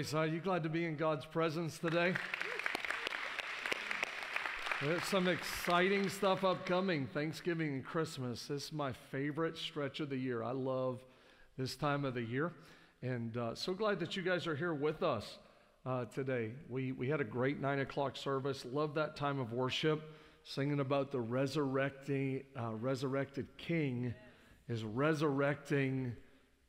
Praise God. You glad to be in God's presence today? There's some exciting stuff upcoming Thanksgiving and Christmas. This is my favorite stretch of the year. I love this time of the year. And uh, so glad that you guys are here with us uh, today. We, we had a great nine o'clock service. Love that time of worship, singing about the resurrecting, uh, resurrected King is resurrecting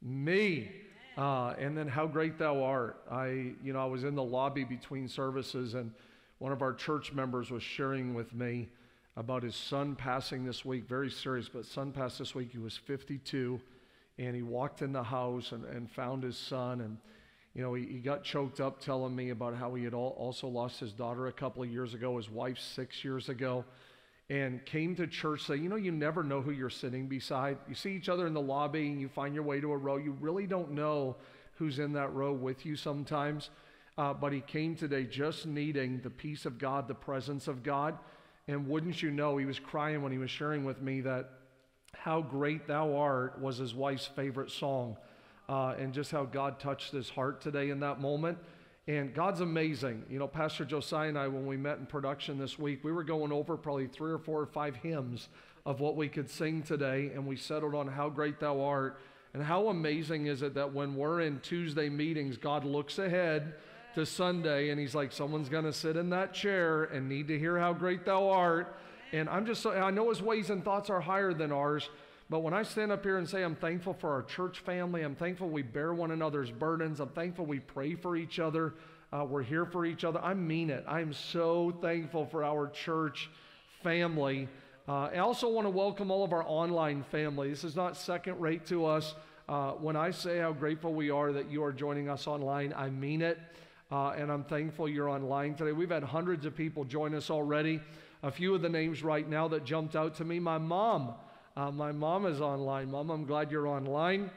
me. Uh, and then how great thou art. I, you know, I was in the lobby between services and one of our church members was sharing with me about his son passing this week, very serious, but son passed this week. He was 52, and he walked in the house and, and found his son. And, you know, he, he got choked up telling me about how he had all, also lost his daughter a couple of years ago, his wife six years ago, and came to church say, you know, you never know who you're sitting beside. You see each other in the lobby and you find your way to a row. You really don't know who's in that row with you sometimes. Uh, but he came today just needing the peace of God, the presence of God. And wouldn't you know, he was crying when he was sharing with me that How Great Thou Art was his wife's favorite song. Uh, and just how God touched his heart today in that moment. And God's amazing. You know, Pastor Josiah and I, when we met in production this week, we were going over probably three or four or five hymns of what we could sing today, and we settled on How Great Thou Art. And how amazing is it that when we're in Tuesday meetings, God looks ahead to Sunday and he's like, someone's going to sit in that chair and need to hear how great thou art. And I'm just, so, I know his ways and thoughts are higher than ours. But when I stand up here and say I'm thankful for our church family, I'm thankful we bear one another's burdens, I'm thankful we pray for each other, uh, we're here for each other, I mean it. I'm so thankful for our church family. Uh, I also want to welcome all of our online family. This is not second rate to us. Uh, when I say how grateful we are that you are joining us online, I mean it. Uh, and I'm thankful you're online today. We've had hundreds of people join us already. A few of the names right now that jumped out to me. My mom, uh, my mom is online. Mom, I'm glad you're online.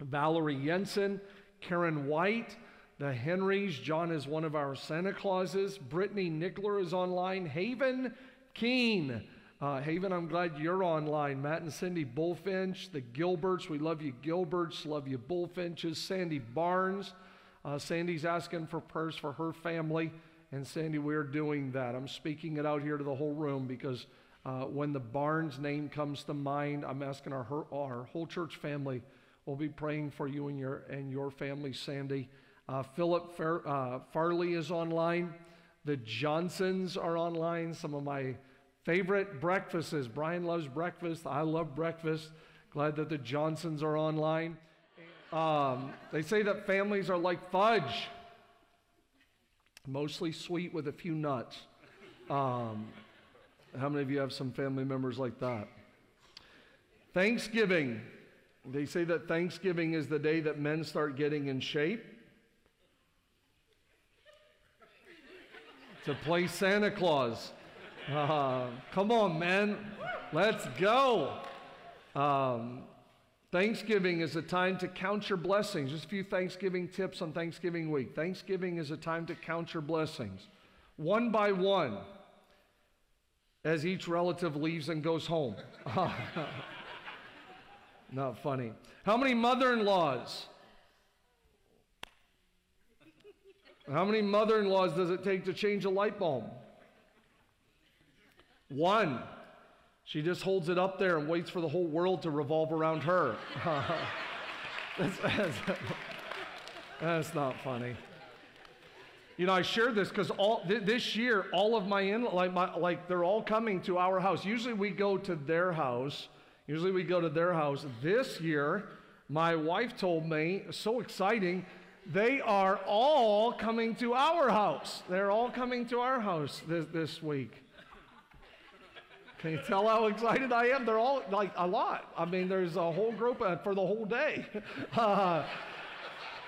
Valerie Jensen, Karen White, the Henrys. John is one of our Santa Clauses. Brittany Nickler is online. Haven Keen. Uh, Haven, I'm glad you're online. Matt and Cindy Bullfinch, the Gilberts, we love you, Gilberts, love you, Bullfinches. Sandy Barnes, uh, Sandy's asking for prayers for her family. And Sandy, we're doing that. I'm speaking it out here to the whole room because uh, when the Barnes name comes to mind, I'm asking our, her, our whole church family will be praying for you and your, and your family, Sandy. Uh, Philip uh, Farley is online. The Johnsons are online. Some of my favorite breakfasts. Brian loves breakfast. I love breakfast. Glad that the Johnsons are online. Um, they say that families are like fudge, mostly sweet with a few nuts. Um, how many of you have some family members like that? Thanksgiving. They say that Thanksgiving is the day that men start getting in shape to play Santa Claus. Uh, come on, men. Let's go. Um, Thanksgiving is a time to count your blessings. Just a few Thanksgiving tips on Thanksgiving week. Thanksgiving is a time to count your blessings one by one as each relative leaves and goes home. Not funny. How many mother in laws? How many mother in laws does it take to change a light bulb? One. She just holds it up there and waits for the whole world to revolve around her. that's, that's, that's, not funny. You know, I share this because all th- this year, all of my in like my like they're all coming to our house. Usually we go to their house. Usually we go to their house. This year, my wife told me, so exciting, they are all coming to our house. They're all coming to our house this, this week. Can you tell how excited I am? They're all like a lot. I mean, there's a whole group uh, for the whole day. Uh,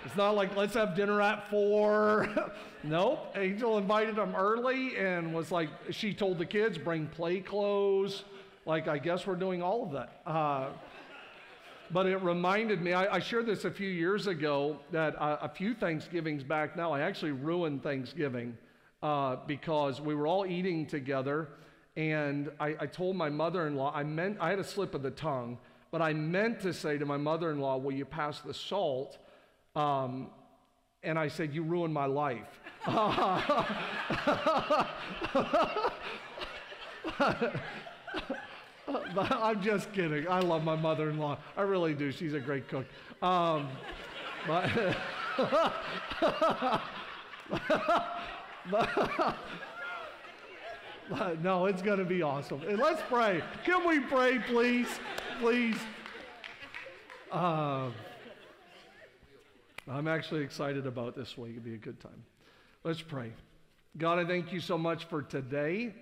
It's not like let's have dinner at four. nope. Angel invited them early and was like, she told the kids, bring play clothes. Like, I guess we're doing all of that. Uh, but it reminded me, I, I, shared this a few years ago that uh, a few Thanksgivings back now, I actually ruined Thanksgiving uh, because we were all eating together and I, I told my mother in law, I meant, I had a slip of the tongue, but I meant to say to my mother in law, Will you pass the salt? Um, and I said, You ruined my life. I'm just kidding. I love my mother in law. I really do. She's a great cook. Um, but, no, it's going to be awesome. And let's pray. Can we pray, please? Please. Um, I'm actually excited about this week. It'll be a good time. Let's pray. God, I thank you so much for today.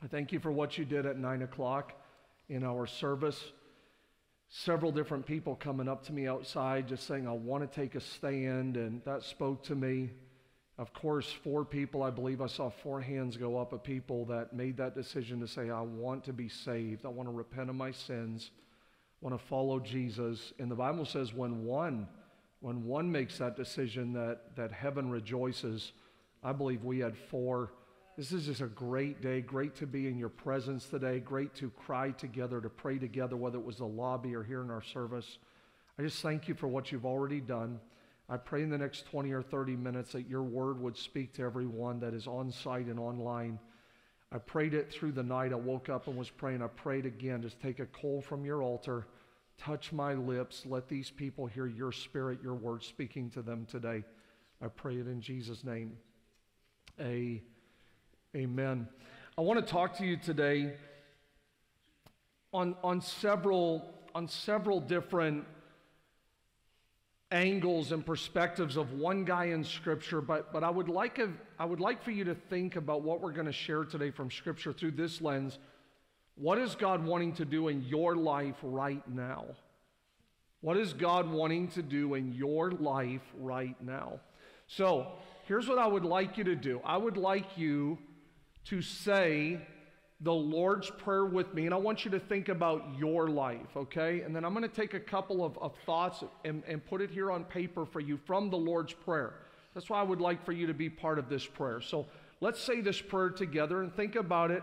I thank you for what you did at 9 o'clock in our service. Several different people coming up to me outside just saying, I want to take a stand, and that spoke to me. Of course, four people, I believe I saw four hands go up of people that made that decision to say, I want to be saved. I want to repent of my sins. I want to follow Jesus. And the Bible says when one, when one makes that decision that, that heaven rejoices. I believe we had four this is just a great day. Great to be in your presence today. Great to cry together, to pray together, whether it was the lobby or here in our service. I just thank you for what you've already done. I pray in the next 20 or 30 minutes that your word would speak to everyone that is on site and online. I prayed it through the night. I woke up and was praying. I prayed again. Just take a coal from your altar, touch my lips. Let these people hear your spirit, your word speaking to them today. I pray it in Jesus' name. A Amen. I want to talk to you today on, on, several, on several different angles and perspectives of one guy in Scripture, but, but I, would like a, I would like for you to think about what we're going to share today from Scripture through this lens. What is God wanting to do in your life right now? What is God wanting to do in your life right now? So, here's what I would like you to do I would like you to say the Lord's Prayer with me. And I want you to think about your life, okay? And then I'm going to take a couple of, of thoughts and, and put it here on paper for you from the Lord's Prayer. That's why I would like for you to be part of this prayer. So let's say this prayer together and think about it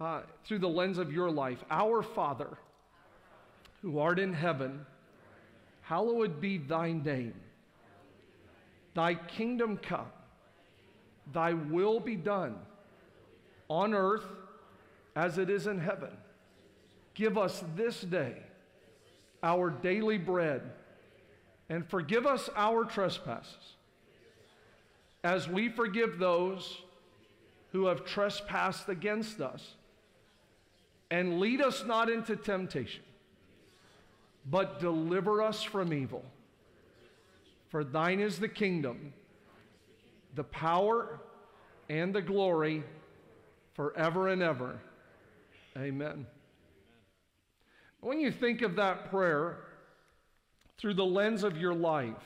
uh, through the lens of your life. Our Father, who art in heaven, hallowed be thy name. Thy kingdom come, thy will be done on earth as it is in heaven. Give us this day our daily bread and forgive us our trespasses as we forgive those who have trespassed against us. And lead us not into temptation, but deliver us from evil. For thine is the kingdom, the power, and the glory forever and ever. Amen. When you think of that prayer through the lens of your life,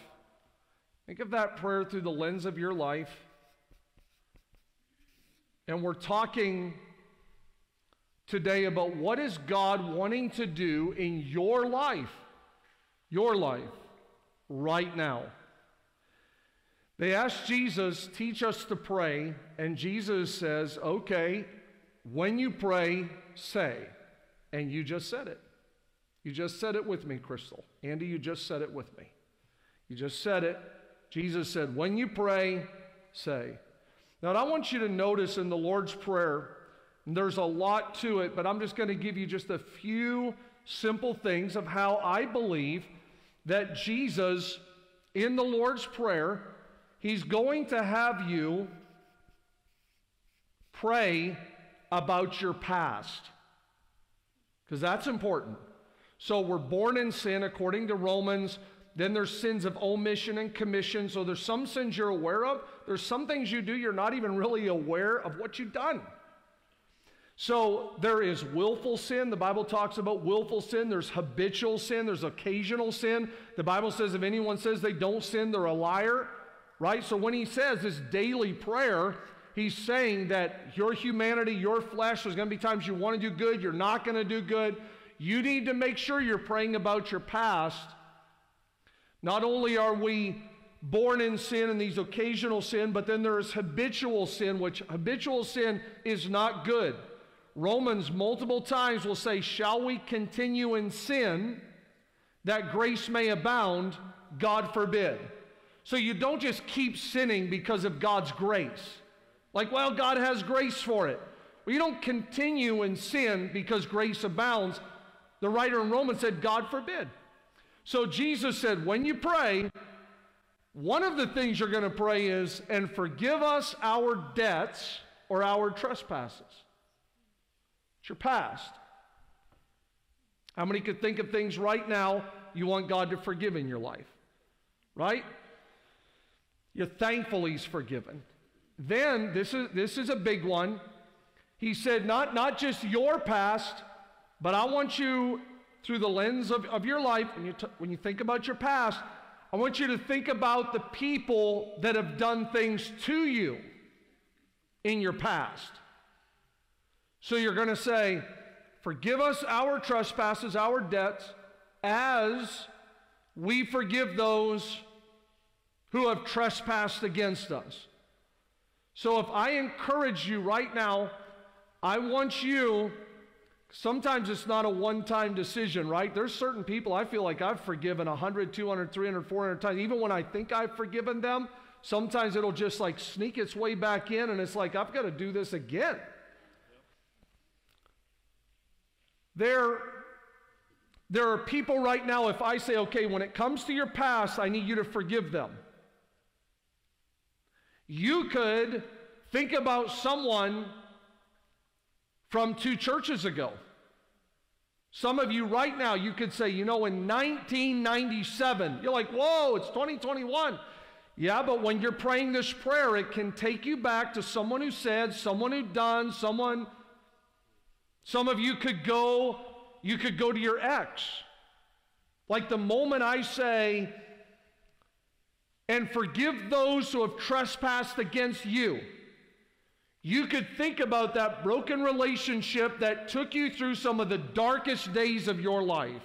think of that prayer through the lens of your life. And we're talking today about what is God wanting to do in your life, your life, right now. They asked Jesus, teach us to pray, and Jesus says, okay, when you pray, say. And you just said it. You just said it with me, Crystal. Andy, you just said it with me. You just said it. Jesus said, when you pray, say. Now, I want you to notice in the Lord's Prayer, there's a lot to it, but I'm just going to give you just a few simple things of how I believe that Jesus, in the Lord's Prayer, He's going to have you pray about your past because that's important. So we're born in sin according to Romans. Then there's sins of omission and commission. So there's some sins you're aware of. There's some things you do you're not even really aware of what you've done. So there is willful sin. The Bible talks about willful sin. There's habitual sin. There's occasional sin. The Bible says if anyone says they don't sin, they're a liar right? So when he says this daily prayer, he's saying that your humanity, your flesh, there's going to be times you want to do good, you're not going to do good. You need to make sure you're praying about your past. Not only are we born in sin and these occasional sin, but then there is habitual sin, which habitual sin is not good. Romans multiple times will say, Shall we continue in sin that grace may abound? God forbid. So you don't just keep sinning because of God's grace. Like, well, God has grace for it. Well, you don't continue in sin because grace abounds. The writer in Romans said, God forbid. So Jesus said, when you pray, one of the things you're going to pray is, and forgive us our debts or our trespasses. It's your past. How many could think of things right now you want God to forgive in your life? Right? You're thankful He's forgiven. Then, this is, this is a big one. He said, not, not just your past, but I want you, through the lens of, of your life, when you, when you think about your past, I want you to think about the people that have done things to you in your past. So you're going to say, Forgive us our trespasses, our debts, as we forgive those who have trespassed against us. So if I encourage you right now, I want you, sometimes it's not a one time decision, right? There's certain people I feel like I've forgiven 100, 200, 300, 400 times. Even when I think I've forgiven them, sometimes it'll just like sneak its way back in and it's like, I've got to do this again. There, there are people right now, if I say, okay, when it comes to your past, I need you to forgive them. You could think about someone from two churches ago. Some of you right now, you could say, you know, in 1997, you're like, whoa, it's 2021. Yeah, but when you're praying this prayer, it can take you back to someone who said, someone who done, someone some of you could go, you could go to your ex. Like the moment I say, and forgive those who have trespassed against you. You could think about that broken relationship that took you through some of the darkest days of your life.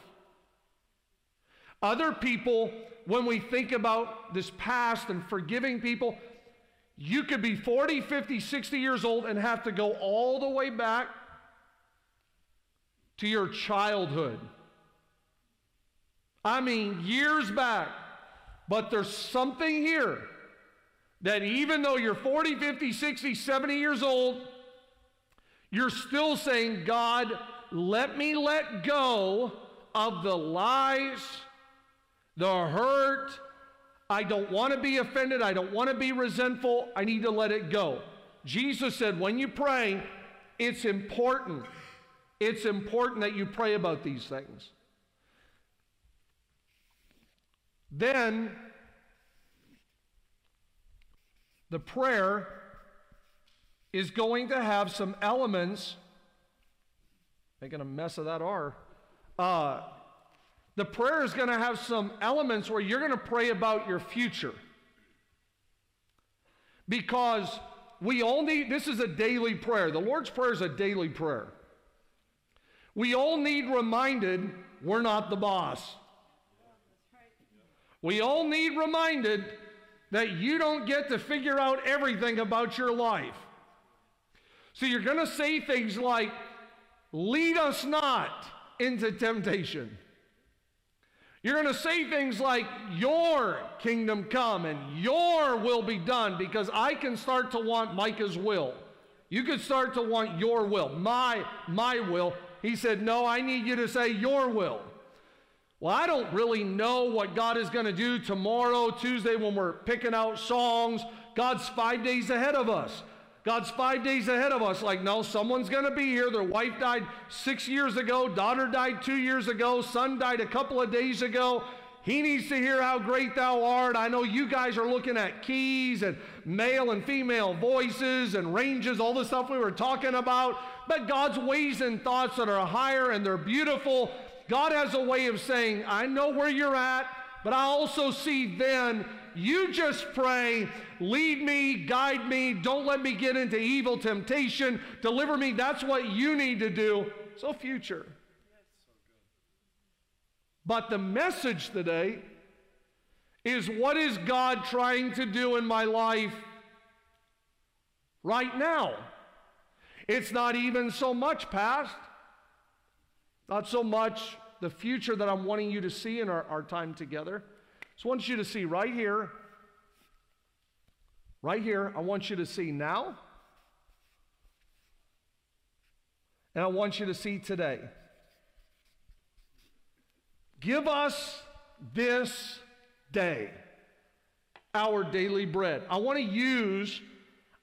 Other people, when we think about this past and forgiving people, you could be 40, 50, 60 years old and have to go all the way back to your childhood. I mean, years back. But there's something here that even though you're 40, 50, 60, 70 years old, you're still saying, God, let me let go of the lies, the hurt. I don't want to be offended. I don't want to be resentful. I need to let it go. Jesus said, when you pray, it's important it's important that you pray about these things. Then, the prayer is going to have some elements, making a mess of that R. Uh, the prayer is going to have some elements where you're going to pray about your future. Because we only, this is a daily prayer. The Lord's Prayer is a daily prayer. We all need reminded we're not the boss. We all need reminded that you don't get to figure out everything about your life. So you're going to say things like, lead us not into temptation. You're going to say things like, Your kingdom come and your will be done, because I can start to want Micah's will. You could start to want your will, my, my will. He said, No, I need you to say your will. Well, I don't really know what God is going to do tomorrow, Tuesday, when we're picking out songs. God's five days ahead of us. God's five days ahead of us. Like, no, someone's going to be here. Their wife died six years ago, daughter died two years ago, son died a couple of days ago. He needs to hear how great thou art. I know you guys are looking at keys and male and female voices and ranges, all the stuff we were talking about but God's ways and thoughts that are higher and they're beautiful. God has a way of saying, I know where you're at, but I also see then you just pray, lead me, guide me, don't let me get into evil temptation, deliver me. That's what you need to do. So, future. But the message today is what is God trying to do in my life right now? It's not even so much past, not so much the future that I'm wanting you to see in our, our time together. So I want you to see right here Right here, I want you to see now. And I want you to see today. Give us this day our daily bread. I want to use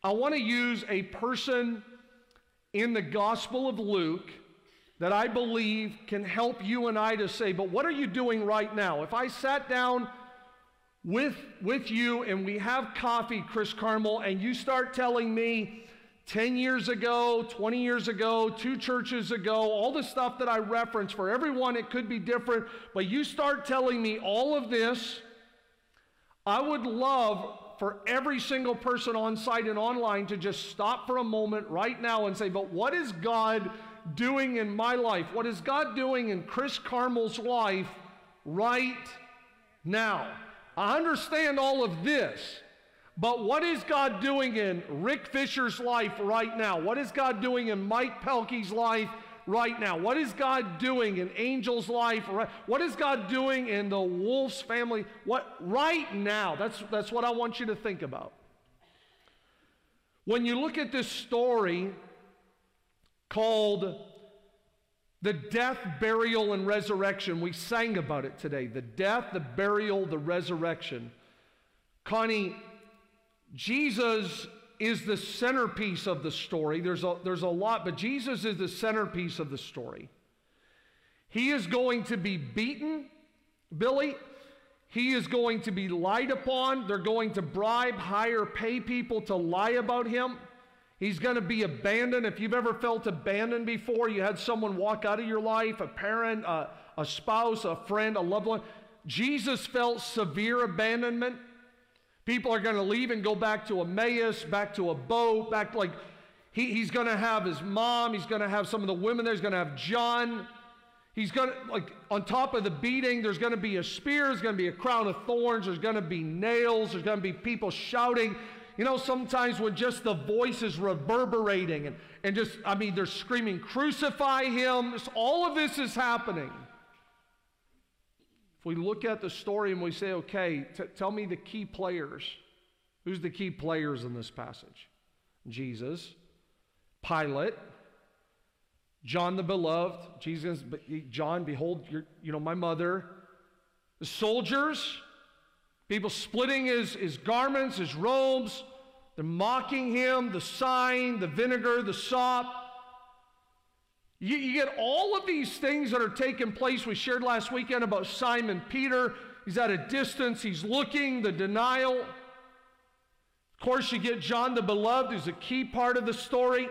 I want to use a person in the Gospel of Luke that I believe can help you and I to say, but what are you doing right now? If I sat down with, with you and we have coffee, Chris Carmel, and you start telling me 10 years ago, 20 years ago, two churches ago, all the stuff that I reference, for everyone it could be different, but you start telling me all of this, I would love for every single person on site and online to just stop for a moment right now and say, But what is God doing in my life? What is God doing in Chris Carmel's life right now? I understand all of this, but what is God doing in Rick Fisher's life right now? What is God doing in Micah Pelkey's life right now? What is God doing in Angel's life? What is God doing in the Wolf's family? What right now? That's, that's what I want you to think about. When you look at this story called the death, burial, and resurrection, we sang about it today. The death, the burial, the resurrection. Connie, Jesus is the centerpiece of the story. There's a, there's a lot, but Jesus is the centerpiece of the story. He is going to be beaten, Billy. He is going to be lied upon. They're going to bribe, hire, pay people to lie about him. He's going to be abandoned. If you've ever felt abandoned before, you had someone walk out of your life, a parent, a, a spouse, a friend, a loved one. Jesus felt severe abandonment. People are going to leave and go back to Emmaus, back to a boat, back like, he, he's going to have his mom, he's going to have some of the women there, he's going to have John. He's going to, like, on top of the beating, there's going to be a spear, there's going to be a crown of thorns, there's going to be nails, there's going to be people shouting. You know, sometimes when just the voice is reverberating and, and just, I mean, they're screaming, crucify him. All of this is happening. We look at the story and we say, okay, t- tell me the key players. Who's the key players in this passage? Jesus, Pilate, John the beloved, Jesus, John, behold, you know, my mother, the soldiers, people splitting his, his garments, his robes, they're mocking him, the sign, the vinegar, the sop. You, you, get all of these things that are taking place. We shared last weekend about Simon Peter. He's at a distance, he's looking, the denial. Of course, you get John the Beloved, who's a key part of the story.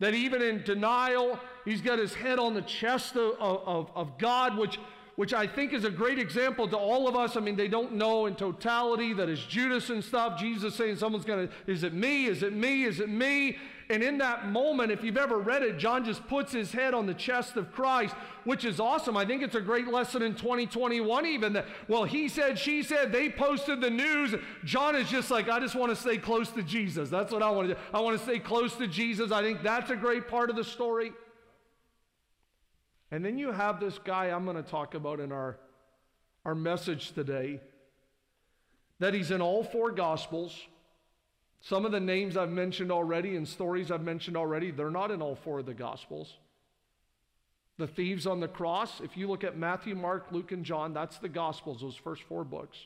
That even in denial, he's got his head on the chest of, of, of God, which, which I think is a great example to all of us. I mean, they don't know in totality that it's Judas and stuff. Jesus saying, Someone's going to, is it me? Is it me? Is it me? And in that moment, if you've ever read it, John just puts his head on the chest of Christ, which is awesome. I think it's a great lesson in 2021, even that, well, he said, she said, they posted the news. John is just like, I just want to stay close to Jesus. That's what I want to do. I want to stay close to Jesus. I think that's a great part of the story. And then you have this guy I'm going to talk about in our, our message today that he's in all four gospels. Some of the names I've mentioned already and stories I've mentioned already, they're not in all four of the Gospels. The thieves on the cross, if you look at Matthew, Mark, Luke, and John, that's the Gospels, those first four books.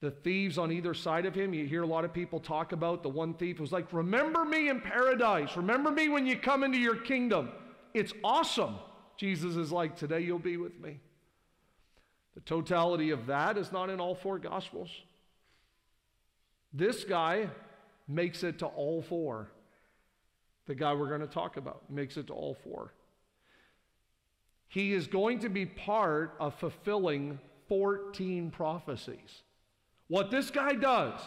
The thieves on either side of him, you hear a lot of people talk about the one thief was like, Remember me in paradise. Remember me when you come into your kingdom. It's awesome. Jesus is like, Today you'll be with me. The totality of that is not in all four Gospels. This guy makes it to all four. The guy we're going to talk about makes it to all four. He is going to be part of fulfilling 14 prophecies. What this guy does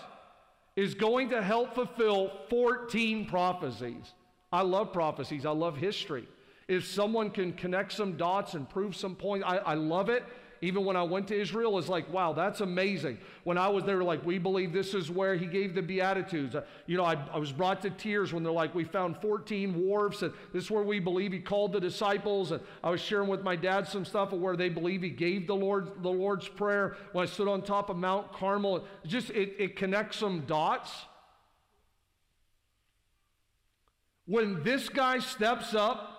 is going to help fulfill 14 prophecies. I love prophecies, I love history. If someone can connect some dots and prove some points, I, I love it. Even when I went to Israel, is like, wow, that's amazing. When I was there, like, we believe this is where he gave the Beatitudes. Uh, you know, I, I was brought to tears when they're like, we found 14 wharfs, and this is where we believe he called the disciples. And I was sharing with my dad some stuff of where they believe he gave the Lord the Lord's Prayer. When I stood on top of Mount Carmel, it just it, it connects some dots. When this guy steps up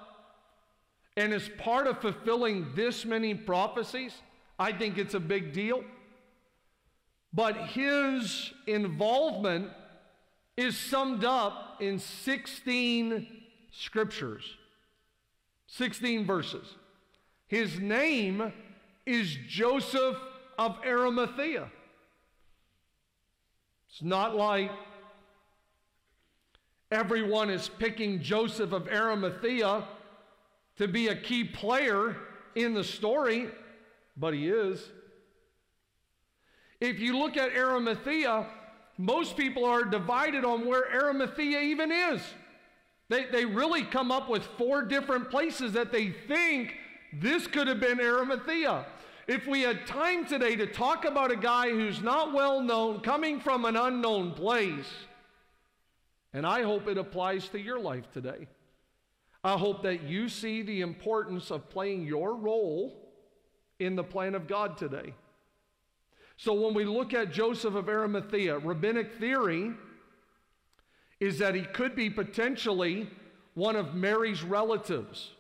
and is part of fulfilling this many prophecies, I think it's a big deal. But his involvement is summed up in 16 scriptures, 16 verses. His name is Joseph of Arimathea. It's not like Everyone is picking Joseph of Arimathea to be a key player in the story, but he is. If you look at Arimathea, most people are divided on where Arimathea even is. They, they really come up with four different places that they think this could have been Arimathea. If we had time today to talk about a guy who's not well known, coming from an unknown place, and I hope it applies to your life today. I hope that you see the importance of playing your role in the plan of God today. So when we look at Joseph of Arimathea, rabbinic theory is that he could be potentially one of Mary's relatives.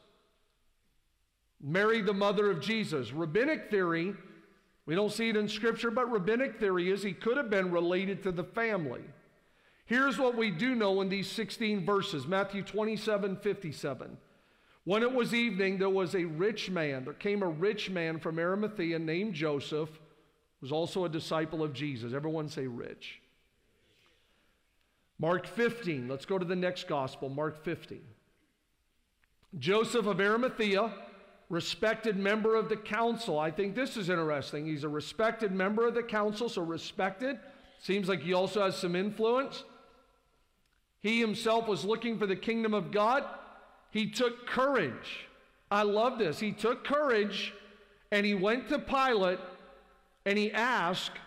Mary, the mother of Jesus. Rabbinic theory, we don't see it in Scripture, but rabbinic theory is he could have been related to the family. Here's what we do know in these 16 verses Matthew 27 57. When it was evening, there was a rich man. There came a rich man from Arimathea named Joseph, was also a disciple of Jesus. Everyone say rich. Mark 15. Let's go to the next gospel, Mark 15. Joseph of Arimathea, respected member of the council. I think this is interesting. He's a respected member of the council, so respected. Seems like he also has some influence. He himself was looking for the kingdom of God. He took courage. I love this. He took courage and he went to Pilate and he asked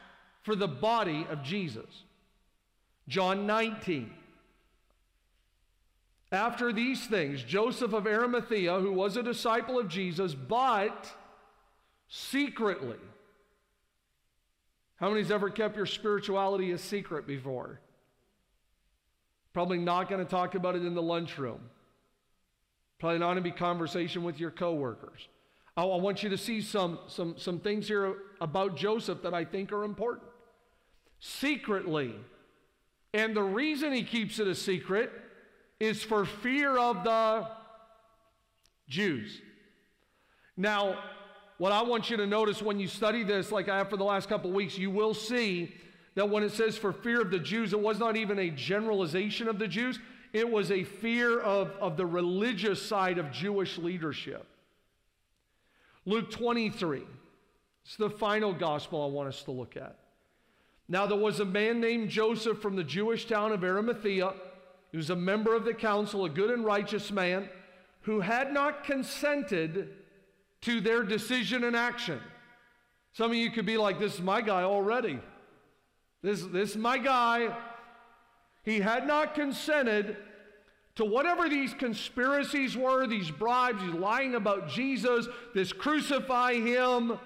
for the body of Jesus. John 19. After these things, Joseph of Arimathea, who was a disciple of Jesus, but secretly. How many's ever kept your spirituality a secret before? Probably not going to talk about it in the lunchroom. Probably not to be conversation with your coworkers. I, I want you to see some, some, some things here about Joseph that I think are important. Secretly, and the reason he keeps it a secret is for fear of the Jews. Now, what I want you to notice when you study this, like I have for the last couple weeks, you will see that when it says for fear of the Jews, it was not even a generalization of the Jews, it was a fear of, of the religious side of Jewish leadership. Luke 23. It's the final gospel I want us to look at. Now, there was a man named Joseph from the Jewish town of Arimathea. He was a member of the council, a good and righteous man, who had not consented to their decision and action. Some of you could be like, This is my guy already. This, this is my guy. He had not consented to whatever these conspiracies were, these bribes, he's lying about Jesus, this crucify him,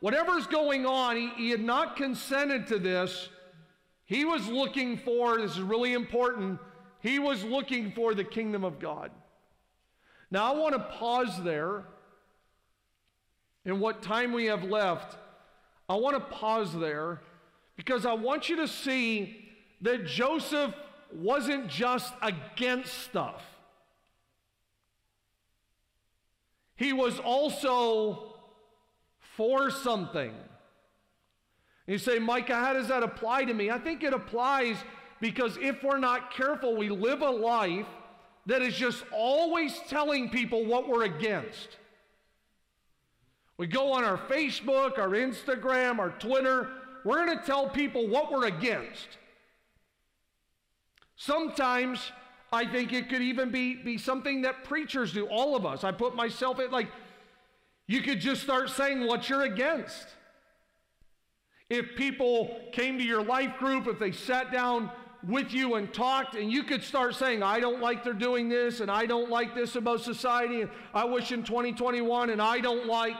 whatever's going on, he, he had not consented to this. He was looking for, this is really important, he was looking for the kingdom of God. Now I want to pause there. In what time we have left, I want to pause there because I want you to see that Joseph wasn't just against stuff, he was also for something. You say, Micah, how does that apply to me? I think it applies because if we're not careful, we live a life that is just always telling people what we're against. We go on our Facebook, our Instagram, our Twitter, we're going to tell people what we're against. Sometimes I think it could even be, be something that preachers do, all of us. I put myself in, like, You could just start saying what you're against. If people came to your life group, if they sat down with you and talked, and you could start saying, I don't like they're doing this, and I don't like this about society, and I wish in 2021, and I don't like.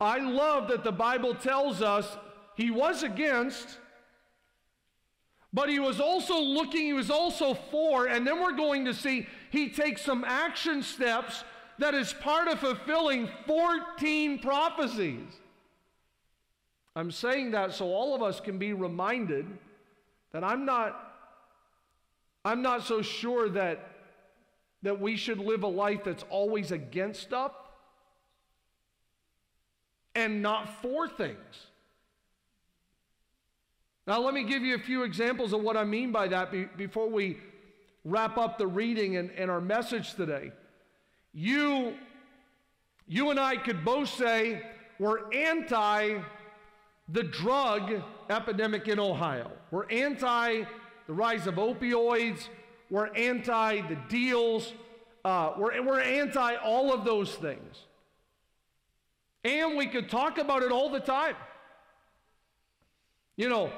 I love that the Bible tells us he was against, but he was also looking, he was also for, and then we're going to see he takes some action steps that is part of fulfilling 14 prophecies. I'm saying that so all of us can be reminded that I'm not I'm not so sure that that we should live a life that's always against up and not for things. Now, let me give you a few examples of what I mean by that be, before we wrap up the reading and, and our message today. You, you and I could both say we're anti the drug epidemic in Ohio. We're anti the rise of opioids. We're anti the deals. Uh, we're, we're anti all of those things. And we could talk about it all the time. You know,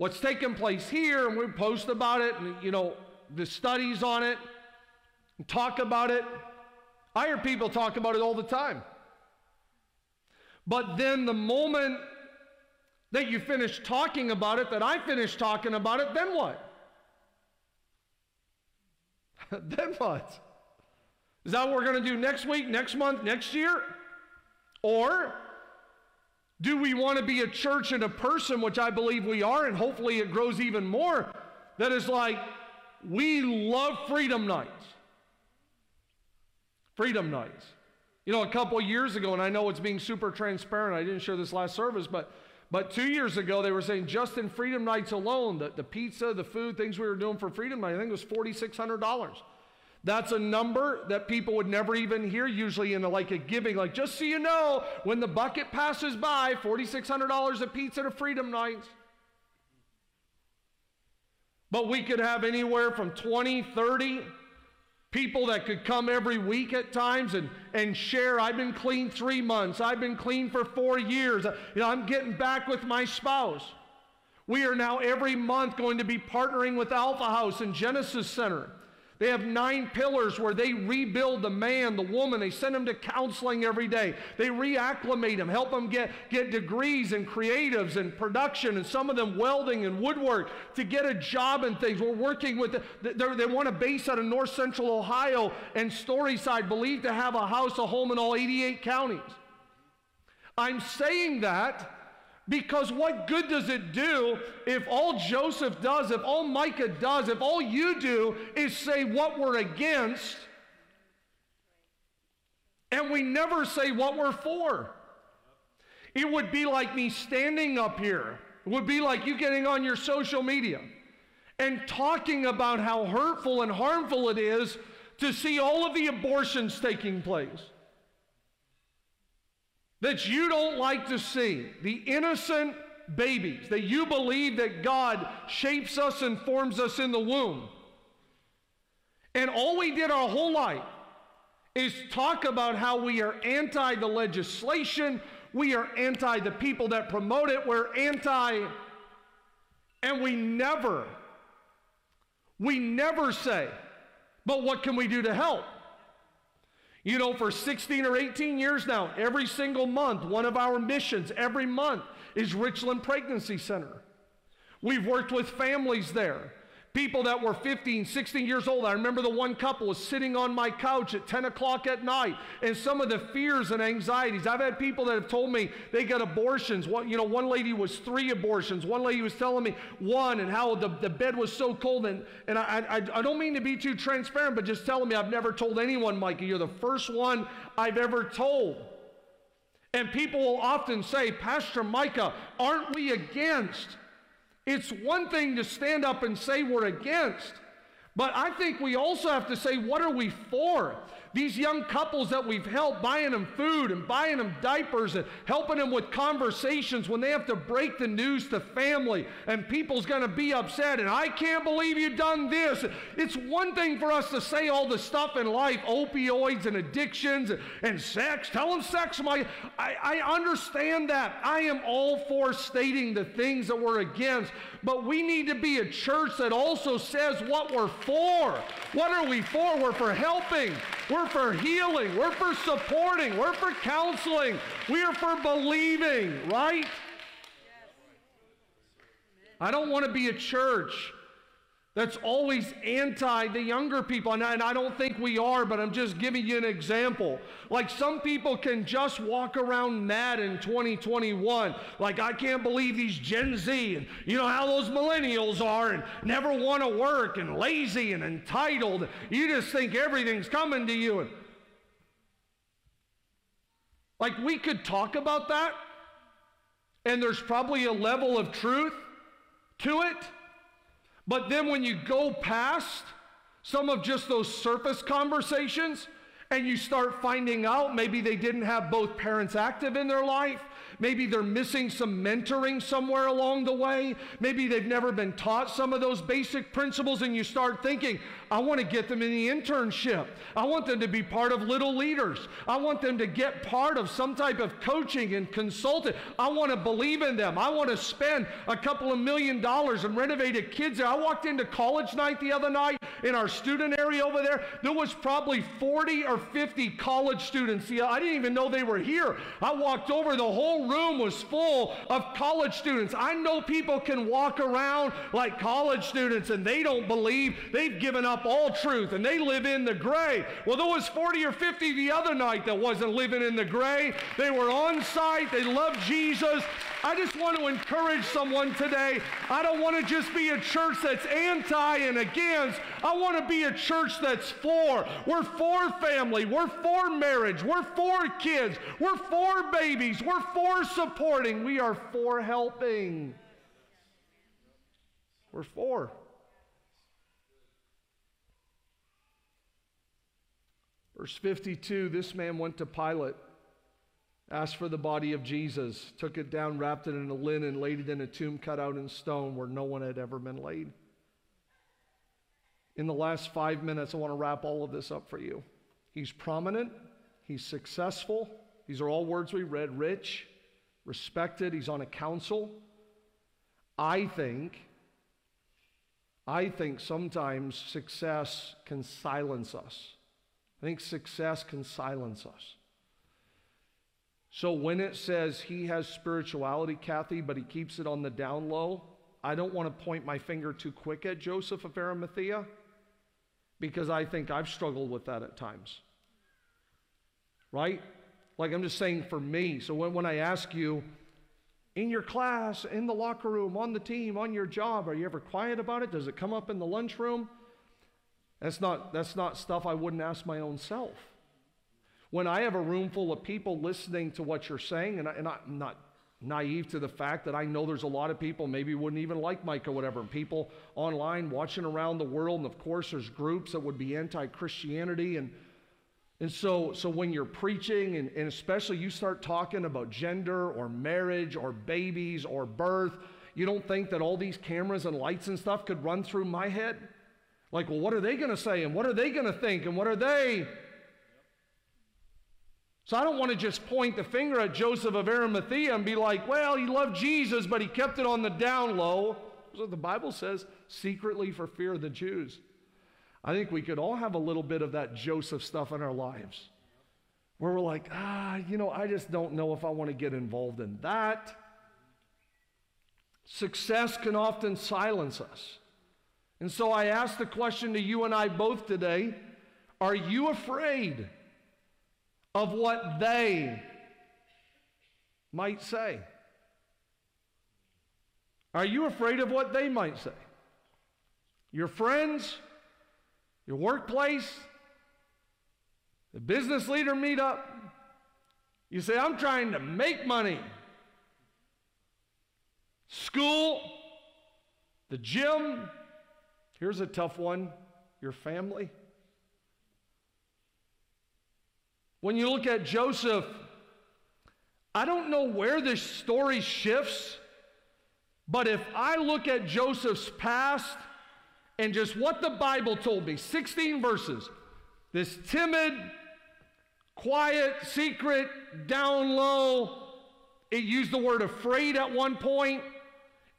what's taking place here, and we post about it, and, you know, the studies on it, talk about it. I hear people talk about it all the time. But then the moment that you finish talking about it, that I finish talking about it, then what? then what? Is that what we're going to do next week, next month, next year? Or do we want to be a church and a person, which I believe we are, and hopefully it grows even more, that is like, we love freedom nights. Freedom nights. You know, a couple years ago, and I know it's being super transparent, I didn't share this last service, but but two years ago, they were saying just in Freedom Nights alone, the, the pizza, the food, things we were doing for Freedom Night, I think it was $4,600. That's a number that people would never even hear, usually in a, like a giving. Like, just so you know, when the bucket passes by, $4,600 a pizza to Freedom Nights. But we could have anywhere from 20, 30, People that could come every week at times and, and share. I've been clean three months. I've been clean for four years. Uh, you know, I'm getting back with my spouse. We are now every month going to be partnering with Alpha House and Genesis Center. They have nine pillars where they rebuild the man, the woman. They send them to counseling every day. They reacclimate them, help them get, get degrees in creatives and production, and some of them welding and woodwork to get a job and things. We're working with, the, they want a base out of north central Ohio and Storyside, believed to have a house, a home in all 88 counties. I'm saying that because what good does it do if all Joseph does, if all Micah does, if all you do is say what we're against, and we never say what we're for? It would be like me standing up here. It would be like you getting on your social media and talking about how hurtful and harmful it is to see all of the abortions taking place that you don't like to see, the innocent babies, that you believe that God shapes us and forms us in the womb. And all we did our whole life is talk about how we are anti the legislation, we are anti the people that promote it, we're anti, and we never, we never say, but what can we do to help? You know, for 16 or 18 years now, every single month, one of our missions every month is Richland Pregnancy Center. We've worked with families there. People that were 15, 16 years old. I remember the one couple was sitting on my couch at 10 o'clock at night, and some of the fears and anxieties. I've had people that have told me they got abortions. One, you know, one lady was three abortions. One lady was telling me one, and how the, the bed was so cold. And, and I, I, I don't mean to be too transparent, but just telling me I've never told anyone, Micah. You're the first one I've ever told. And people will often say, Pastor Micah, aren't we against? It's one thing to stand up and say we're against, but I think we also have to say, what are we for? These young couples that we've helped, buying them food and buying them diapers and helping them with conversations when they have to break the news to family and people's going to be upset and I can't believe you've done this. It's one thing for us to say all the stuff in life, opioids and addictions and, and sex. Tell them sex. My, I, I understand that. I am all for stating the things that we're against, but we need to be a church that also says what we're for. What are we for? We're for helping. We're for healing. We're for supporting. We're for counseling. We are for believing, right? I don't want to be a church that's always anti the younger people. And I, and I, don't think we are, but I'm just giving you an example. Like some people can just walk around mad in 2021. Like, I can't believe these Gen Z, and you know how those millennials are, and never want to work, and lazy, and entitled. You just think everything's coming to you. And like, we could talk about that, and there's probably a level of truth to it. But then when you go past some of just those surface conversations and you start finding out maybe they didn't have both parents active in their life, Maybe they're missing some mentoring somewhere along the way. Maybe they've never been taught some of those basic principles, and you start thinking, I want to get them in the internship. I want them to be part of little leaders. I want them to get part of some type of coaching and consulting. I want to believe in them. I want to spend a couple of million dollars and renovate a kid's. I walked into college night the other night in our student area over there. There was probably 40 or 50 college students. See, I didn't even know they were here. I walked over the whole room was full of college students. I know people can walk around like college students and they don't believe they've given up all truth and they live in the gray. Well, there was 40 or 50 the other night that wasn't living in the gray. They were on site. They loved Jesus. I just want to encourage someone today. I don't want to just be a church that's anti and against. I want to be a church that's for. We're for family. We're for marriage. We're for kids. We're for babies. We're for supporting. We are for helping. We're for. Verse 52 this man went to Pilate asked for the body of Jesus, took it down, wrapped it in a linen, laid it in a tomb cut out in stone where no one had ever been laid. In the last five minutes, I want to wrap all of this up for you. He's prominent, he's successful. These are all words we read rich, respected, he's on a council. I think, I think sometimes success can silence us. I think success can silence us. So when it says he has spirituality, Kathy, but he keeps it on the down low, I don't want to point my finger too quick at Joseph of Arimathea because I think I've struggled with that at times. Right? Like I'm just saying for me. So when, when I ask you, in your class, in the locker room, on the team, on your job, are you ever quiet about it? Does it come up in the lunchroom? That's not, that's not stuff I wouldn't ask my own self. When I have a room full of people listening to what you're saying, and, I, and I'm not naive to the fact that I know there's a lot of people maybe wouldn't even like Mike or whatever, and people online watching around the world, and of course there's groups that would be anti-Christianity and and so, so when you're preaching, and, and especially you start talking about gender or marriage or babies or birth, you don't think that all these cameras and lights and stuff could run through my head? Like, well, what are they going to say? And what are they going to think? And what are they? So I don't want to just point the finger at Joseph of Arimathea and be like, well, he loved Jesus, but he kept it on the down low. So the Bible says, secretly for fear of the Jews. I think we could all have a little bit of that Joseph stuff in our lives where we're like, ah, you know, I just don't know if I want to get involved in that. Success can often silence us. And so I ask the question to you and I both today Are you afraid? of what they might say? Are you afraid of what they might say? Your friends, your workplace, the business leader meet up. You say, I'm trying to make money. School, the gym. Here's a tough one your family. When you look at Joseph, I don't know where this story shifts, but if I look at Joseph's past and just what the Bible told me 16 verses, this timid, quiet, secret, down low, it used the word afraid at one point.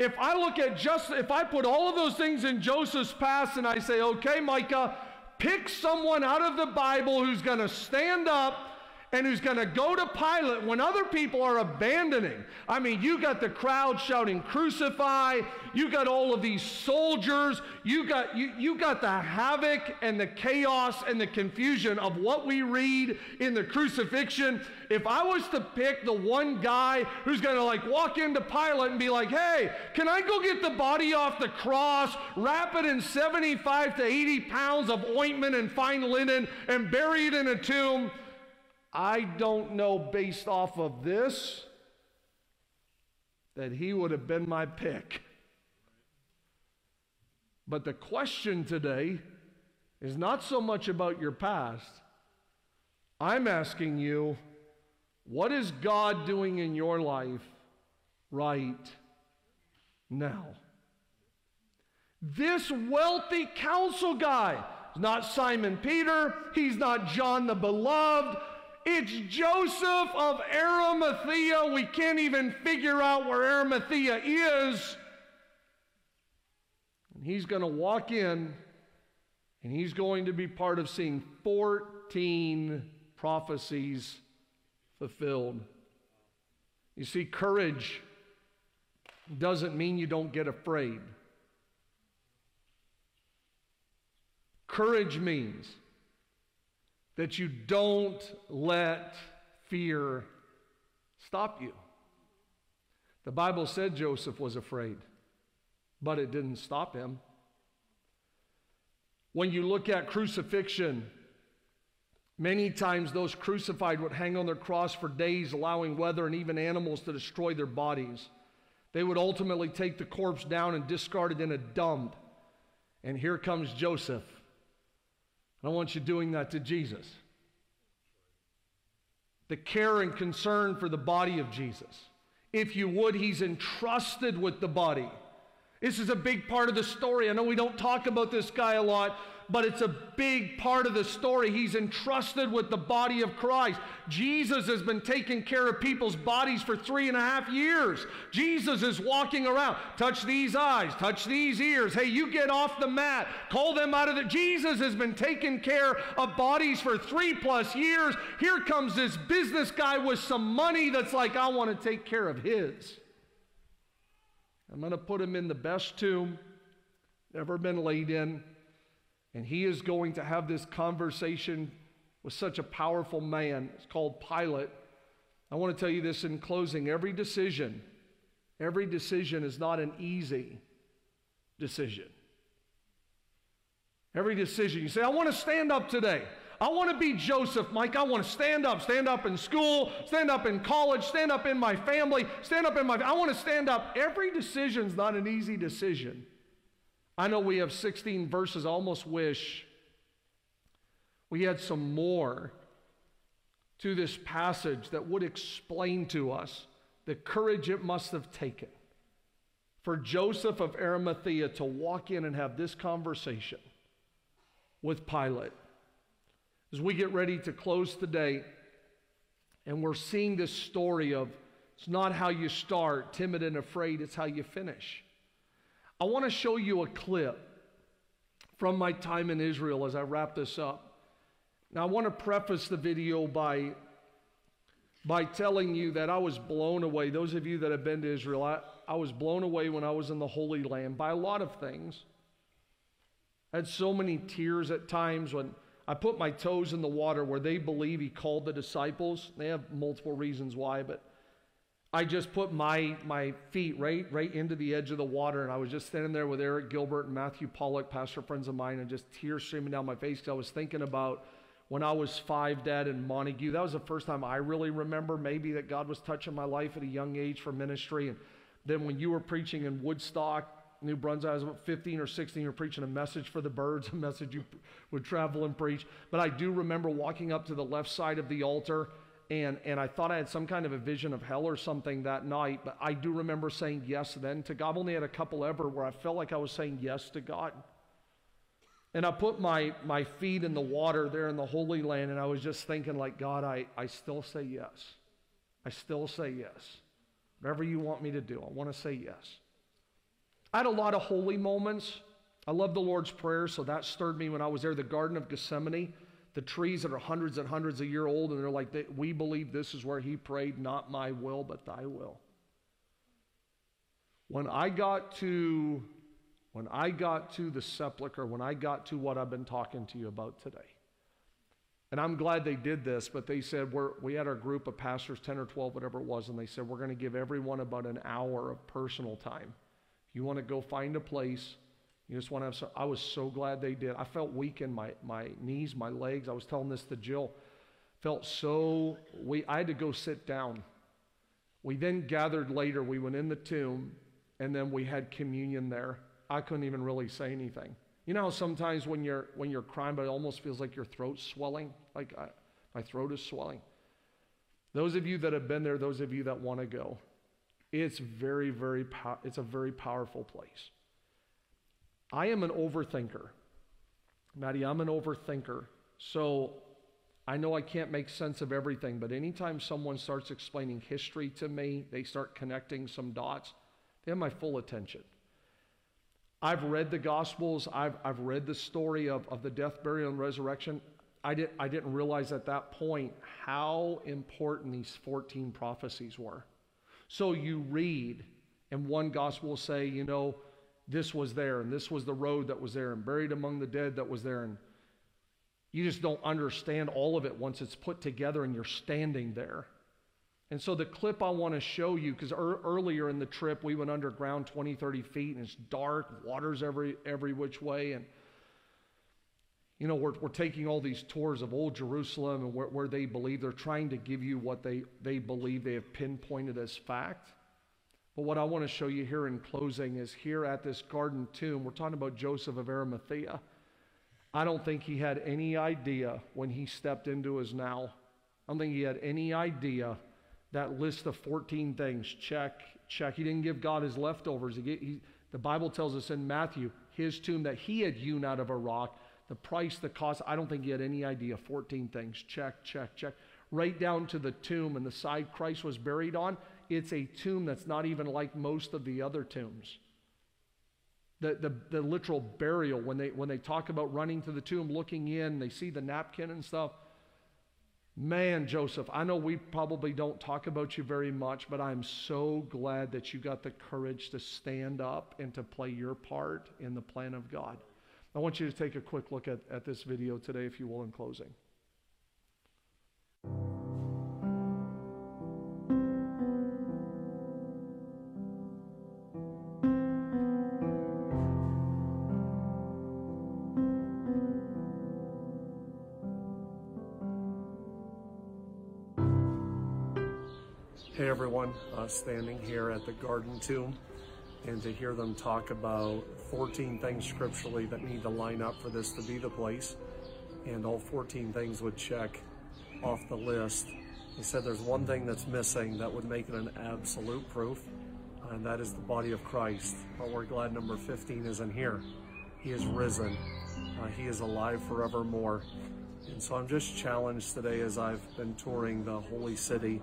If I look at just, if I put all of those things in Joseph's past and I say, okay, Micah, pick someone out of the Bible who's going to stand up and who's going to go to Pilate when other people are abandoning. I mean, you got the crowd shouting, crucify. You got all of these soldiers. You got, you, you got the havoc and the chaos and the confusion of what we read in the crucifixion. If I was to pick the one guy who's going to like walk into Pilate and be like, hey, can I go get the body off the cross, wrap it in 75 to 80 pounds of ointment and fine linen, and bury it in a tomb? I don't know based off of this that he would have been my pick. But the question today is not so much about your past. I'm asking you, what is God doing in your life right now? This wealthy council guy is not Simon Peter, he's not John the Beloved, it's Joseph of Arimathea. We can't even figure out where Arimathea is. And he's going to walk in and he's going to be part of seeing 14 prophecies fulfilled. You see, courage doesn't mean you don't get afraid. Courage means that you don't let fear stop you. The Bible said Joseph was afraid, but it didn't stop him. When you look at crucifixion, many times those crucified would hang on their cross for days, allowing weather and even animals to destroy their bodies. They would ultimately take the corpse down and discard it in a dump. And here comes Joseph I don't want you doing that to Jesus. The care and concern for the body of Jesus. If you would, he's entrusted with the body. This is a big part of the story. I know we don't talk about this guy a lot, but it's a big part of the story. He's entrusted with the body of Christ. Jesus has been taking care of people's bodies for three and a half years. Jesus is walking around. Touch these eyes, touch these ears. Hey, you get off the mat, call them out of the. Jesus has been taking care of bodies for three plus years. Here comes this business guy with some money that's like, I want to take care of his. I'm going to put him in the best tomb ever been laid in. And he is going to have this conversation with such a powerful man. It's called Pilate. I want to tell you this in closing. Every decision, every decision is not an easy decision. Every decision, you say, I want to stand up today. I want to be Joseph, Mike. I want to stand up, stand up in school, stand up in college, stand up in my family, stand up in my. I want to stand up. Every decision is not an easy decision. I know we have 16 verses. I almost wish we had some more to this passage that would explain to us the courage it must have taken for Joseph of Arimathea to walk in and have this conversation with Pilate. As we get ready to close today, and we're seeing this story of it's not how you start, timid and afraid, it's how you finish. I want to show you a clip from my time in Israel as I wrap this up. Now, I want to preface the video by, by telling you that I was blown away. Those of you that have been to Israel, I, I was blown away when I was in the Holy Land by a lot of things. I had so many tears at times when I put my toes in the water where they believe he called the disciples. They have multiple reasons why, but I just put my, my feet right, right into the edge of the water, and I was just standing there with Eric Gilbert and Matthew Pollock, pastor friends of mine, and just tears streaming down my face because I was thinking about when I was five, Dad, in Montague. That was the first time I really remember maybe that God was touching my life at a young age for ministry. And then when you were preaching in Woodstock, New Brunswick. I was about 15 or 16. You're preaching a message for the birds, a message you would travel and preach. But I do remember walking up to the left side of the altar, and, and I thought I had some kind of a vision of hell or something that night. But I do remember saying yes then to God. I've only had a couple ever where I felt like I was saying yes to God. And I put my, my feet in the water there in the Holy Land, and I was just thinking, like, God, I, I still say yes. I still say yes. Whatever you want me to do, I want to say yes. I had a lot of holy moments. I love the Lord's Prayer, so that stirred me when I was there. The Garden of Gethsemane, the trees that are hundreds and hundreds of year old, and they're like, we believe this is where he prayed, not my will, but thy will. When I got to when I got to the sepulcher, when I got to what I've been talking to you about today, and I'm glad they did this, but they said, we're, we had our group of pastors, 10 or 12, whatever it was, and they said, we're going to give everyone about an hour of personal time. If you want to go find a place, you just want to have some. I was so glad they did. I felt weak in my, my knees, my legs. I was telling this to Jill. Felt so weak. I had to go sit down. We then gathered later. We went in the tomb, and then we had communion there. I couldn't even really say anything. You know sometimes when you're when you're crying, but it almost feels like your throat's swelling, like I, my throat is swelling. Those of you that have been there, those of you that want to go, it's very, very, it's a very powerful place. I am an overthinker, Maddie. I'm an overthinker, so I know I can't make sense of everything. But anytime someone starts explaining history to me, they start connecting some dots. They have my full attention. I've read the Gospels, I've, I've read the story of, of the death, burial, and resurrection. I, did, I didn't realize at that point how important these 14 prophecies were. So you read, and one gospel will say, you know, this was there, and this was the road that was there, and buried among the dead that was there. And you just don't understand all of it once it's put together and you're standing there. And so the clip I want to show you, because er, earlier in the trip we went underground 20, 30 feet, and it's dark, water's every every which way, and you know we're, we're taking all these tours of old Jerusalem and where, where they believe they're trying to give you what they they believe they have pinpointed as fact. But what I want to show you here in closing is here at this garden tomb, we're talking about Joseph of Arimathea. I don't think he had any idea when he stepped into his now. I don't think he had any idea that list of 14 things. Check, check. He didn't give God his leftovers. He, he, the Bible tells us in Matthew, his tomb that he had hewn out of a rock, the price, the cost, I don't think he had any idea. 14 things. Check, check, check. Right down to the tomb and the side Christ was buried on. It's a tomb that's not even like most of the other tombs. The, the, the literal burial, when they, when they talk about running to the tomb, looking in, they see the napkin and stuff. Man, Joseph, I know we probably don't talk about you very much, but I'm so glad that you got the courage to stand up and to play your part in the plan of God. I want you to take a quick look at, at this video today, if you will, in closing. Uh, standing here at the Garden Tomb and to hear them talk about 14 things scripturally that need to line up for this to be the place and all 14 things would check off the list. He said there's one thing that's missing that would make it an absolute proof and that is the body of Christ. But we're glad number 15 isn't here. He is risen. Uh, he is alive forevermore. And so I'm just challenged today as I've been touring the holy city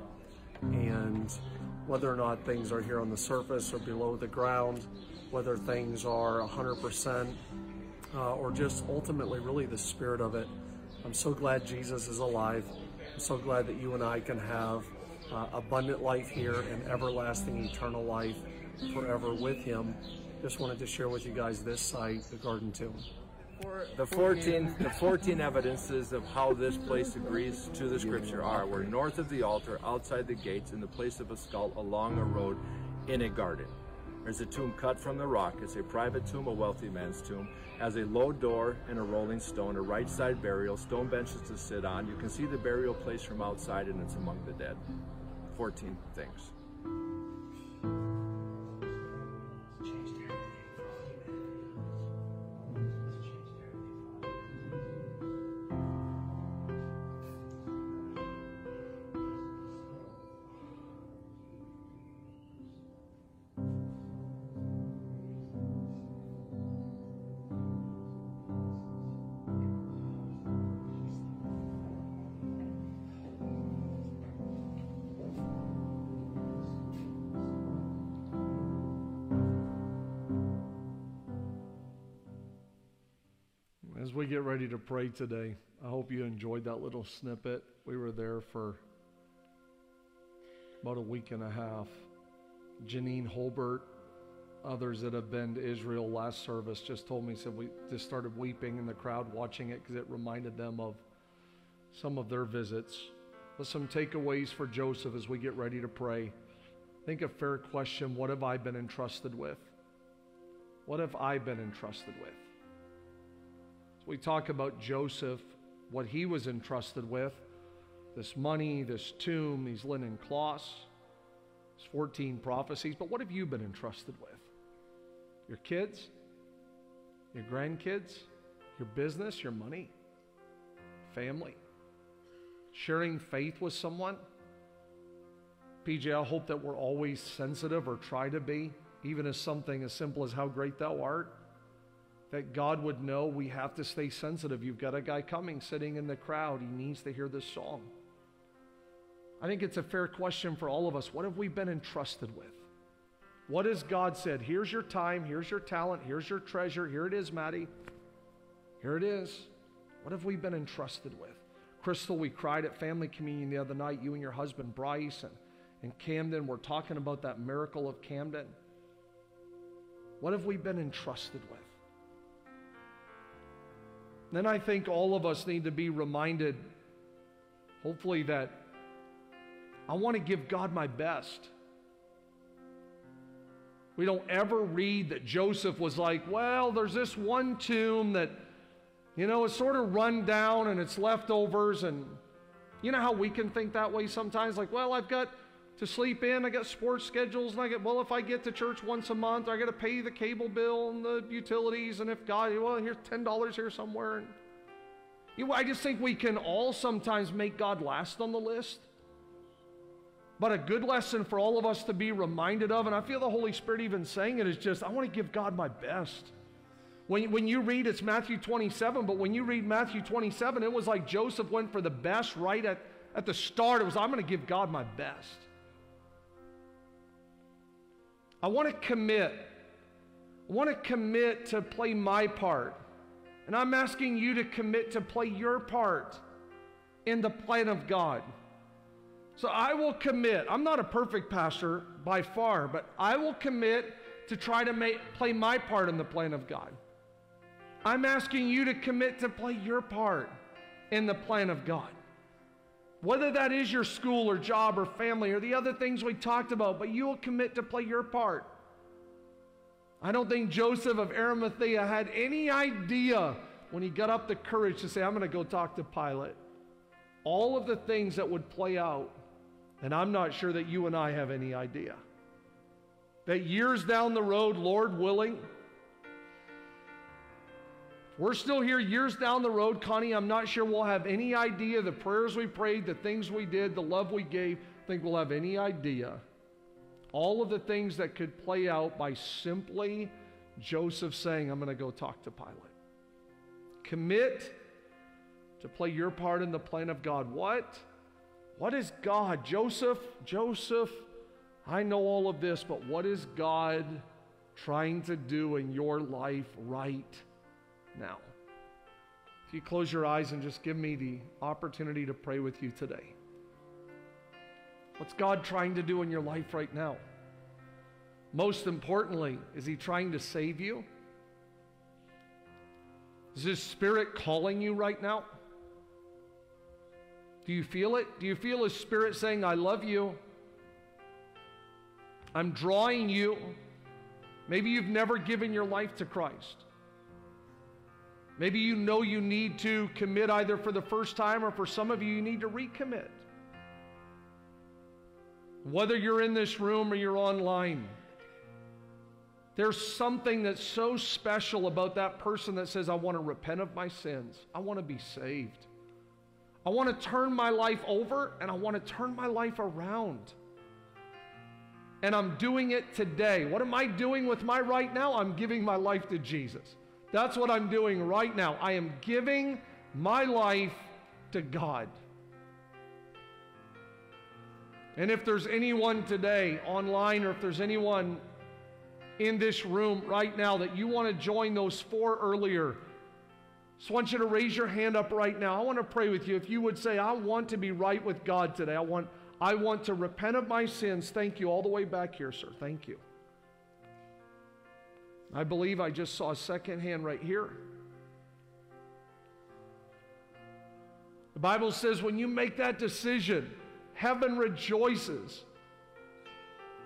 and whether or not things are here on the surface or below the ground, whether things are 100% uh, or just ultimately really the spirit of it. I'm so glad Jesus is alive. I'm so glad that you and I can have uh, abundant life here and everlasting eternal life forever with him. Just wanted to share with you guys this site, the Garden Tomb. The 14, the 14 evidences of how this place agrees to the scripture are we're north of the altar, outside the gates, in the place of a skull, along a road, in a garden. There's a tomb cut from the rock. It's a private tomb, a wealthy man's tomb. Has a low door and a rolling stone, a right side burial, stone benches to sit on. You can see the burial place from outside, and it's among the dead. 14 things. Get ready to pray today, I hope you enjoyed that little snippet. We were there for about a week and a half. Janine Holbert, others that have been to Israel last service just told me, said we just started weeping in the crowd watching it because it reminded them of some of their visits. But some takeaways for Joseph as we get ready to pray. Think a fair question what have I been entrusted with? What have I been entrusted with? We talk about Joseph, what he was entrusted with this money, this tomb, these linen cloths, these 14 prophecies. But what have you been entrusted with? Your kids? Your grandkids? Your business? Your money? Family? Sharing faith with someone? PJ, I hope that we're always sensitive or try to be, even as something as simple as how great thou art. That God would know we have to stay sensitive. You've got a guy coming sitting in the crowd. He needs to hear this song. I think it's a fair question for all of us. What have we been entrusted with? What has God said? Here's your time, here's your talent, here's your treasure. Here it is, Maddie. Here it is. What have we been entrusted with? Crystal, we cried at family communion the other night. You and your husband, Bryce, and, and Camden were talking about that miracle of Camden. What have we been entrusted with? Then I think all of us need to be reminded, hopefully, that I want to give God my best. We don't ever read that Joseph was like, well, there's this one tomb that, you know, is sort of run down and it's leftovers. And you know how we can think that way sometimes? Like, well, I've got to sleep in, I got sports schedules, and I get, well, if I get to church once a month, I got to pay the cable bill and the utilities. And if God, well, here's $10 here somewhere. And, you know, I just think we can all sometimes make God last on the list. But a good lesson for all of us to be reminded of, and I feel the Holy Spirit even saying it, is just I want to give God my best. When, when you read, it's Matthew 27, but when you read Matthew 27, it was like Joseph went for the best right at, at the start. It was, I'm going to give God my best. I want to commit. I want to commit to play my part. And I'm asking you to commit to play your part in the plan of God. So I will commit. I'm not a perfect pastor by far, but I will commit to try to make, play my part in the plan of God. I'm asking you to commit to play your part in the plan of God. Whether that is your school or job or family or the other things we talked about, but you will commit to play your part. I don't think Joseph of Arimathea had any idea when he got up the courage to say, I'm going to go talk to Pilate. All of the things that would play out and I'm not sure that you and I have any idea. That years down the road, Lord willing, we're still here years down the road, Connie. I'm not sure we'll have any idea the prayers we prayed, the things we did, the love we gave. I think we'll have any idea. All of the things that could play out by simply Joseph saying, I'm going to go talk to Pilate. Commit to play your part in the plan of God. What? What is God? Joseph, Joseph, I know all of this, but what is God trying to do in your life right now? If you close your eyes and just give me the opportunity to pray with you today. What's God trying to do in your life right now? Most importantly, is He trying to save you? Is His Spirit calling you right now? Do you feel it? Do you feel His Spirit saying, I love you? I'm drawing you. Maybe you've never given your life to Christ. Maybe you know you need to commit either for the first time or for some of you, you need to recommit. Whether you're in this room or you're online, there's something that's so special about that person that says, I want to repent of my sins, I want to be saved. I want to turn my life over and I want to turn my life around. And I'm doing it today. What am I doing with my right now? I'm giving my life to Jesus. That's what I'm doing right now. I am giving my life to God. And if there's anyone today online or if there's anyone in this room right now that you want to join those four earlier Just want you to raise your hand up right now. I want to pray with you. If you would say, I want to be right with God today, I want, I want to repent of my sins. Thank you all the way back here, sir. Thank you. I believe I just saw a second hand right here. The Bible says when you make that decision, heaven rejoices.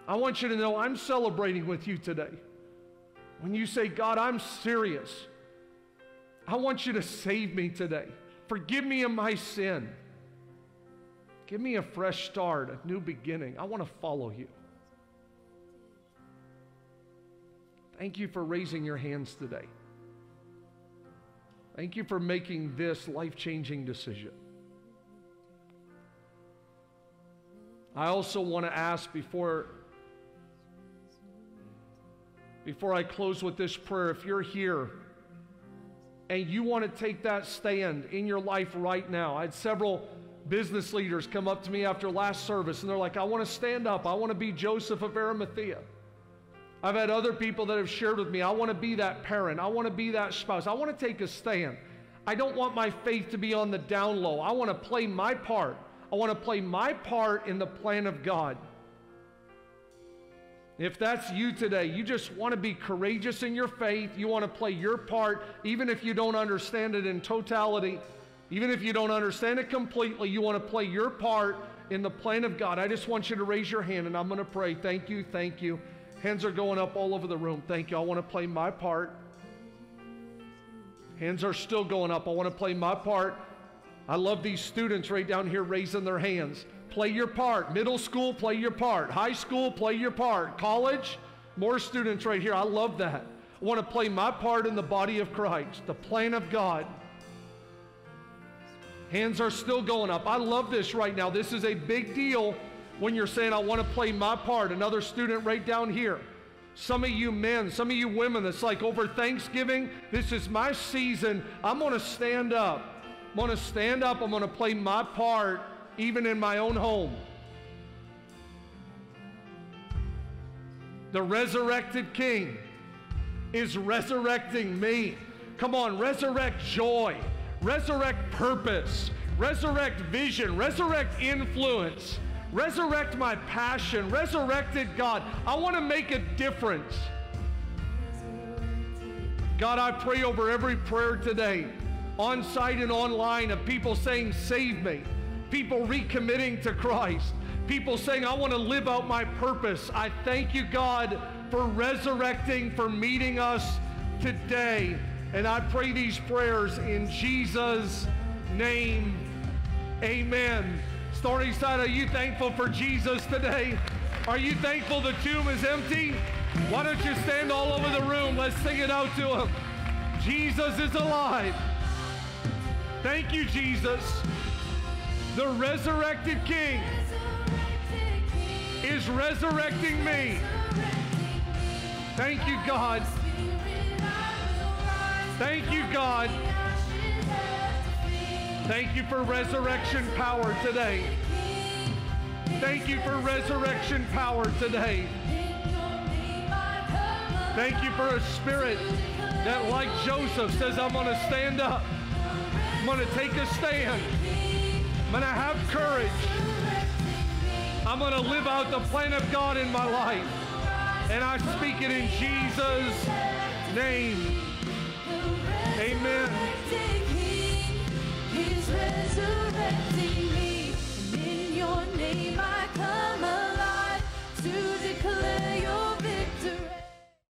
I want you to know I'm celebrating with you today. When you say, God, I'm serious, I want you to save me today. Forgive me of my sin. Give me a fresh start, a new beginning. I want to follow you. Thank you for raising your hands today. Thank you for making this life changing decision. I also want to ask before before I close with this prayer if you're here and you want to take that stand in your life right now. I had several business leaders come up to me after last service and they're like, I want to stand up. I want to be Joseph of Arimathea. I've had other people that have shared with me, I want to be that parent. I want to be that spouse. I want to take a stand. I don't want my faith to be on the down low. I want to play my part. I want to play my part in the plan of God. If that's you today, you just want to be courageous in your faith, you want to play your part, even if you don't understand it in totality, even if you don't understand it completely, you want to play your part in the plan of God. I just want you to raise your hand and I'm going to pray. Thank you, thank you. Hands are going up all over the room. Thank you. I want to play my part. Hands are still going up. I want to play my part. I love these students right down here raising their hands. Play your part. Middle school, play your part. High school, play your part. College, more students right here. I love that. I want to play my part in the body of Christ, the plan of God. Hands are still going up. I love this right now. This is a big deal when you're saying, I want to play my part. Another student right down here. Some of you men, some of you women, it's like over Thanksgiving, this is my season. I'm going to stand up. I'm going to stand up. I'm going to play my part even in my own home. The resurrected King is resurrecting me. Come on, resurrect joy, resurrect purpose, resurrect vision, resurrect influence, resurrect my passion, resurrected God. I want to make a difference. God, I pray over every prayer today on site and online of people saying, Save me. People recommitting to Christ. People saying, I want to live out my purpose. I thank you, God, for resurrecting, for meeting us today. And I pray these prayers in Jesus' name. Amen. Stony Side, are you thankful for Jesus today? Are you thankful the tomb is empty? Why don't you stand all over the room? Let's sing it out to him. Jesus is alive. Thank you, Jesus. The resurrected King is resurrecting me. Thank you, God. Thank you, God. Thank you for resurrection power today. Thank you for resurrection power today. Thank you for a spirit that, like Joseph, says, I'm going to stand up. I'm going to take a stand. I'm going to have courage. I'm going to live out the plan of God in my life. And I speak it in Jesus' name. Amen declare your